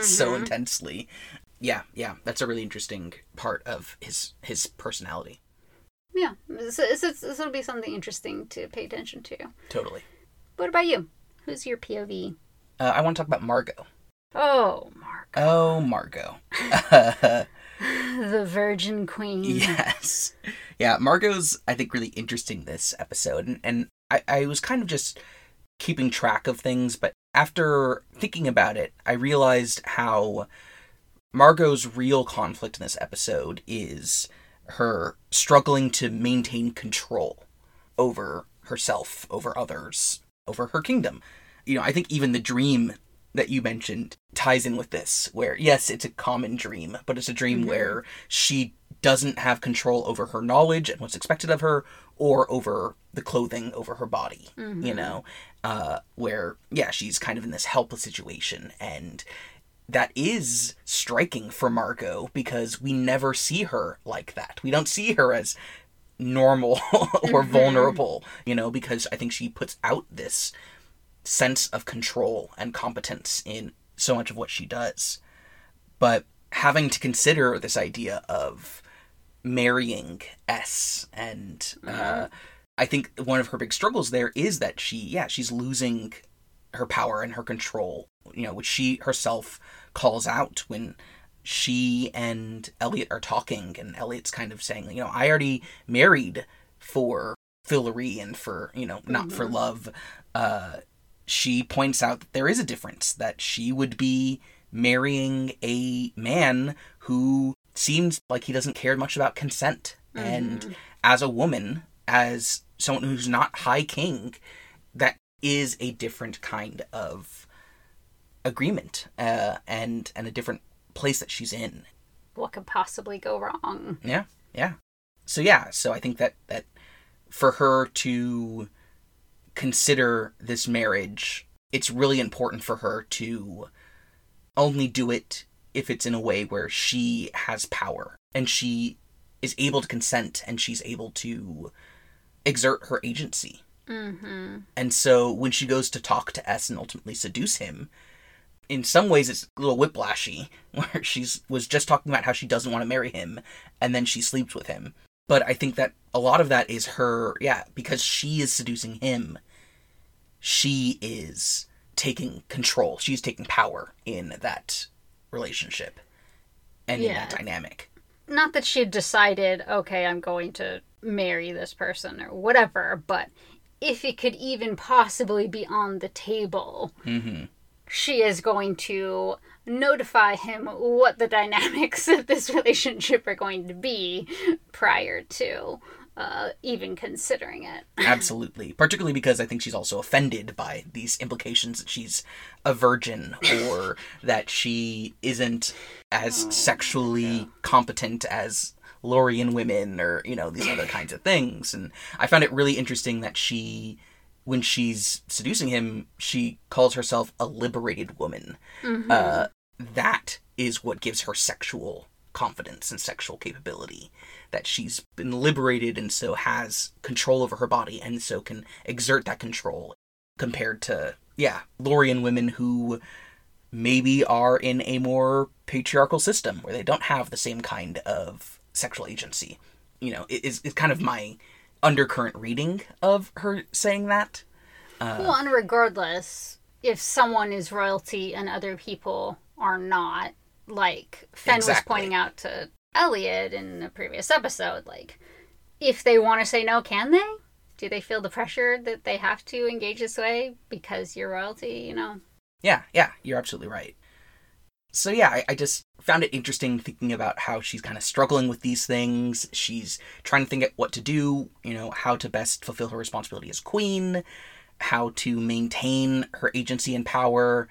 so mm-hmm. intensely. Yeah, yeah, that's a really interesting part of his his personality.
Yeah, so, so, so it'll be something interesting to pay attention to.
Totally.
What about you? Who's your POV?
Uh, I want to talk about Margo.
Oh, Margo.
Oh, Margo. [laughs]
the Virgin Queen.
yes. Yeah, Margo's, I think, really interesting this episode. And, and I, I was kind of just keeping track of things, but after thinking about it, I realized how Margo's real conflict in this episode is her struggling to maintain control over herself, over others, over her kingdom. You know, I think even the dream that you mentioned ties in with this, where yes, it's a common dream, but it's a dream where she doesn't have control over her knowledge and what's expected of her, or over the clothing over her body. You know, uh, where yeah, she's kind of in this helpless situation, and that is striking for Margo because we never see her like that. We don't see her as normal [laughs] or vulnerable, you know, because I think she puts out this sense of control and competence in so much of what she does. But having to consider this idea of marrying Ess and uh, I think one of her big struggles there is that she yeah, she's losing her power and her control, you know, which she herself calls out when she and Eliot are talking and Eliot's kind of saying, you know, I already married for Fillory and for, you know, not for love. Uh she points out that there is a difference that she would be marrying a man who seems like he doesn't care much about consent. And as a woman as someone who's not high king is a different kind of agreement uh, and and a different place that she's in.
What could possibly go wrong?
yeah yeah. So yeah so i think that that for her to consider this marriage it's really important for her to only do it if it's in a way where she has power and she is able to consent and she's able to exert her agency
Mm-hmm.
and so when she goes to talk to Ess and ultimately seduce him, in some ways it's a little whiplashy, [laughs] where she's was just talking about how she doesn't want to marry him, and then she sleeps with him. But I think that a lot of that is her, yeah, because she is seducing him. She is taking control. She's taking power in that relationship and in that dynamic.
Not that she had decided, okay, I'm going to marry this person or whatever, but if it could even possibly be on the table,
Mm-hmm.
she is going to notify him what the [laughs] dynamics of this relationship are going to be prior to uh, even considering it. [laughs]
Absolutely. Particularly because I think she's also offended by these implications that she's a virgin or [laughs] that she isn't as sexually competent as Lorian women or, you know, these other kinds of things. And I found it really interesting that she, when she's seducing him, she calls herself a liberated woman. Uh, that is what gives her sexual confidence and sexual capability that she's been liberated and so has control over her body and so can exert that control compared to yeah lorian women who maybe are in a more patriarchal system where they don't have the same kind of sexual agency you know is it's kind of my undercurrent reading of her saying that uh,
well, and regardless, if someone is royalty and other people are not, like Fen was pointing out to Eliot in the previous episode, like, if they want to say no, can they? Do they feel the pressure that they have to engage this way because you're royalty, you know?
Yeah, yeah, you're absolutely right. So yeah, I, I just found it interesting thinking about how she's kind of struggling with these things. She's trying to think at what to do, you know, how to best fulfill her responsibility as queen, how to maintain her agency and power,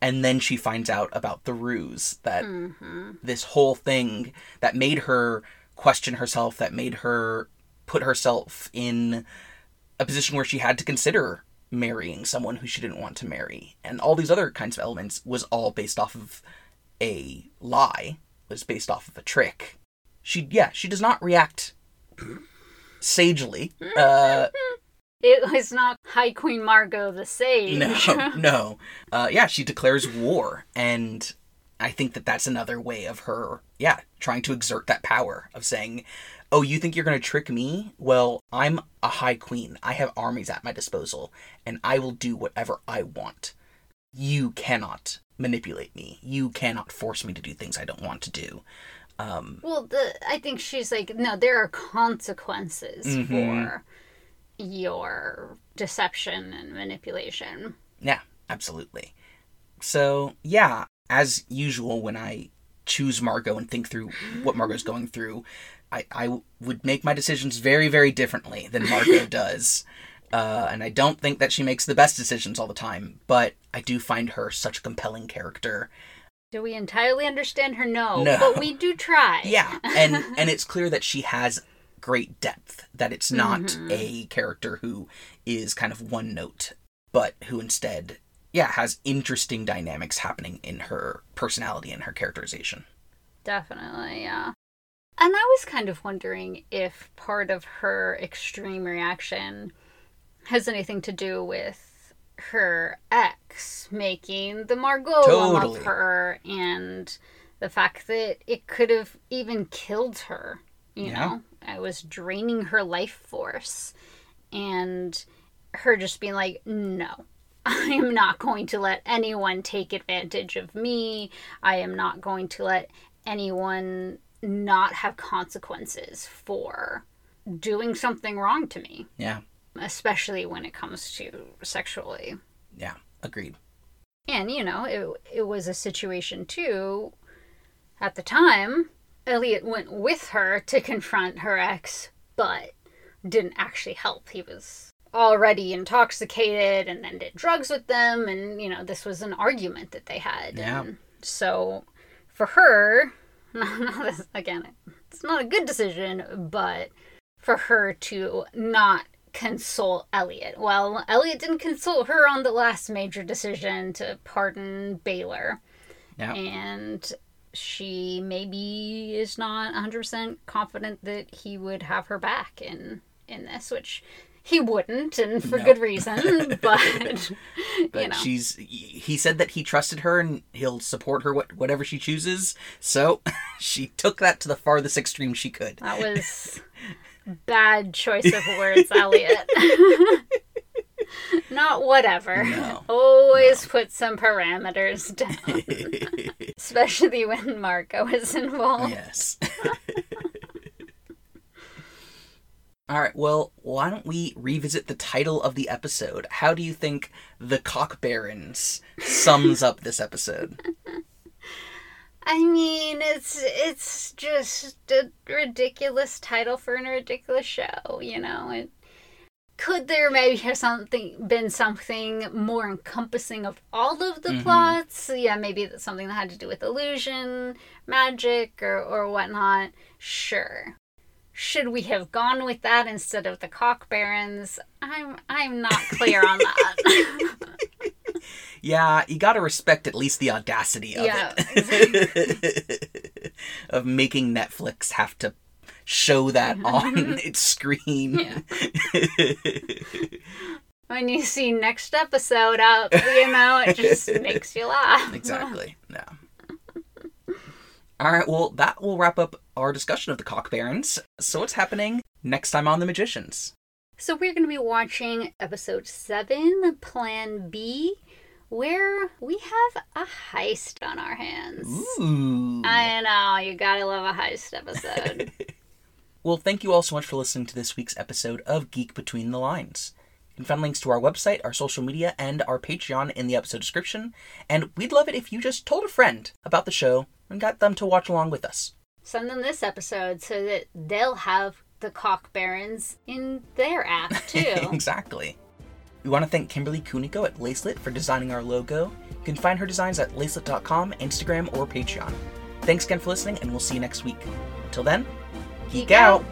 and then she finds out about the ruse that
Mm-hmm.
this whole thing that made her question herself, that made her put herself in a position where she had to consider marrying someone who she didn't want to marry, and all these other kinds of elements was all based off of a lie, was based off of a trick. She, yeah, she does not react sagely. Uh,
It was not High Queen Margo the Sage.
No, [laughs] no. Uh, yeah, she declares war, and I think that that's another way of her, yeah, trying to exert that power of saying, "Oh, you think you're going to trick me? Well, I'm a high queen. I have armies at my disposal, and I will do whatever I want. You cannot manipulate me. You cannot force me to do things I don't want to do." Um,
Well, the I think she's like, no, there are consequences
Mhm.
for your deception and manipulation.
Yeah, absolutely. So, yeah, as usual, when I choose Margo and think through what Margo's going through, I, I would make my decisions very, very differently than Margo [laughs] does. Uh, and I don't think that she makes the best decisions all the time, but I do find her such a compelling character.
Do we entirely understand her? No,
No.
but we do try.
Yeah, and [laughs] and it's clear that she has great depth. That it's not mm-hmm. a character who is kind of one note, but who instead, yeah, has interesting dynamics happening in her personality and her characterization.
Definitely, yeah. And I was kind of wondering if part of her extreme reaction has anything to do with her ex making the Margot
Totally.
of her and the fact that it could have even killed her. You
Yeah.
know, I was draining her life force and her just being like, no. I am not going to let anyone take advantage of me. I am not going to let anyone not have consequences for doing something wrong to me,
Yeah,
especially when it comes to sexually.
yeah, agreed.
And, you know, it, it was a situation too. At the time, Eliot went with her to confront her ex, but didn't actually help. He was already intoxicated and then did drugs with them. And, you know, this was an argument that they had.
Yeah.
And so for her, [laughs] again, it's not a good decision, but for her to not consult Eliot. Well, Eliot didn't consult her on the last major decision to pardon Baylor.
Yeah.
And she maybe is not 100% confident that he would have her back in in this, which he wouldn't, and for
No.
good reason. [laughs] But,
But [laughs]
you know,
she's he said that he trusted her and he'll support her what, whatever she chooses. So [laughs] she took that to the farthest extreme she could.
that was bad choice of words, [laughs] Eliot. [laughs] not whatever.
No.
Always put some parameters [laughs] down, especially when Margo is involved.
yes. All right, well, why don't we revisit the title of the episode? How do you think The Cock Barrens sums up this episode?
I mean, it's it's just a ridiculous title for a ridiculous show, you know. It, could there maybe have something been something more encompassing of all of the
Mhm.
plots? Yeah, maybe that's something that had to do with illusion, magic, or or whatnot. Sure. Should we have gone with that instead of the cock barrens? I'm I'm not clear on that. [laughs] [laughs]
Yeah, you gotta respect at least the audacity of
Yeah,
it. [laughs] of making Netflix have to show that [laughs] on its screen.
Yeah. when you see next episode up, you know, it just makes you laugh. [laughs]
exactly. Yeah. All right. Well, that will wrap up our discussion of the Cock Barrens. So, what's happening next time on The Magicians?
So we're going to be watching episode 7, Plan B, where we have a heist on our hands.
Ooh.
I know, you gotta love a heist episode. [laughs]
Well, thank you all so much for listening to this week's episode of Geek Between the Lines. You can find links to our website, our social media, and our Patreon in the episode description. And we'd love it if you just told a friend about the show and got them to watch along with us.
Send them this episode so that they'll have the cock barrens in their app too. [laughs]
exactly. We want to thank Kimberly Kuniko at Lacelit for designing our logo. You can find her designs at lacelit.com, Instagram, or Patreon. Thanks again for listening, and we'll see you next week. Until then, geek,
Geek out.
out.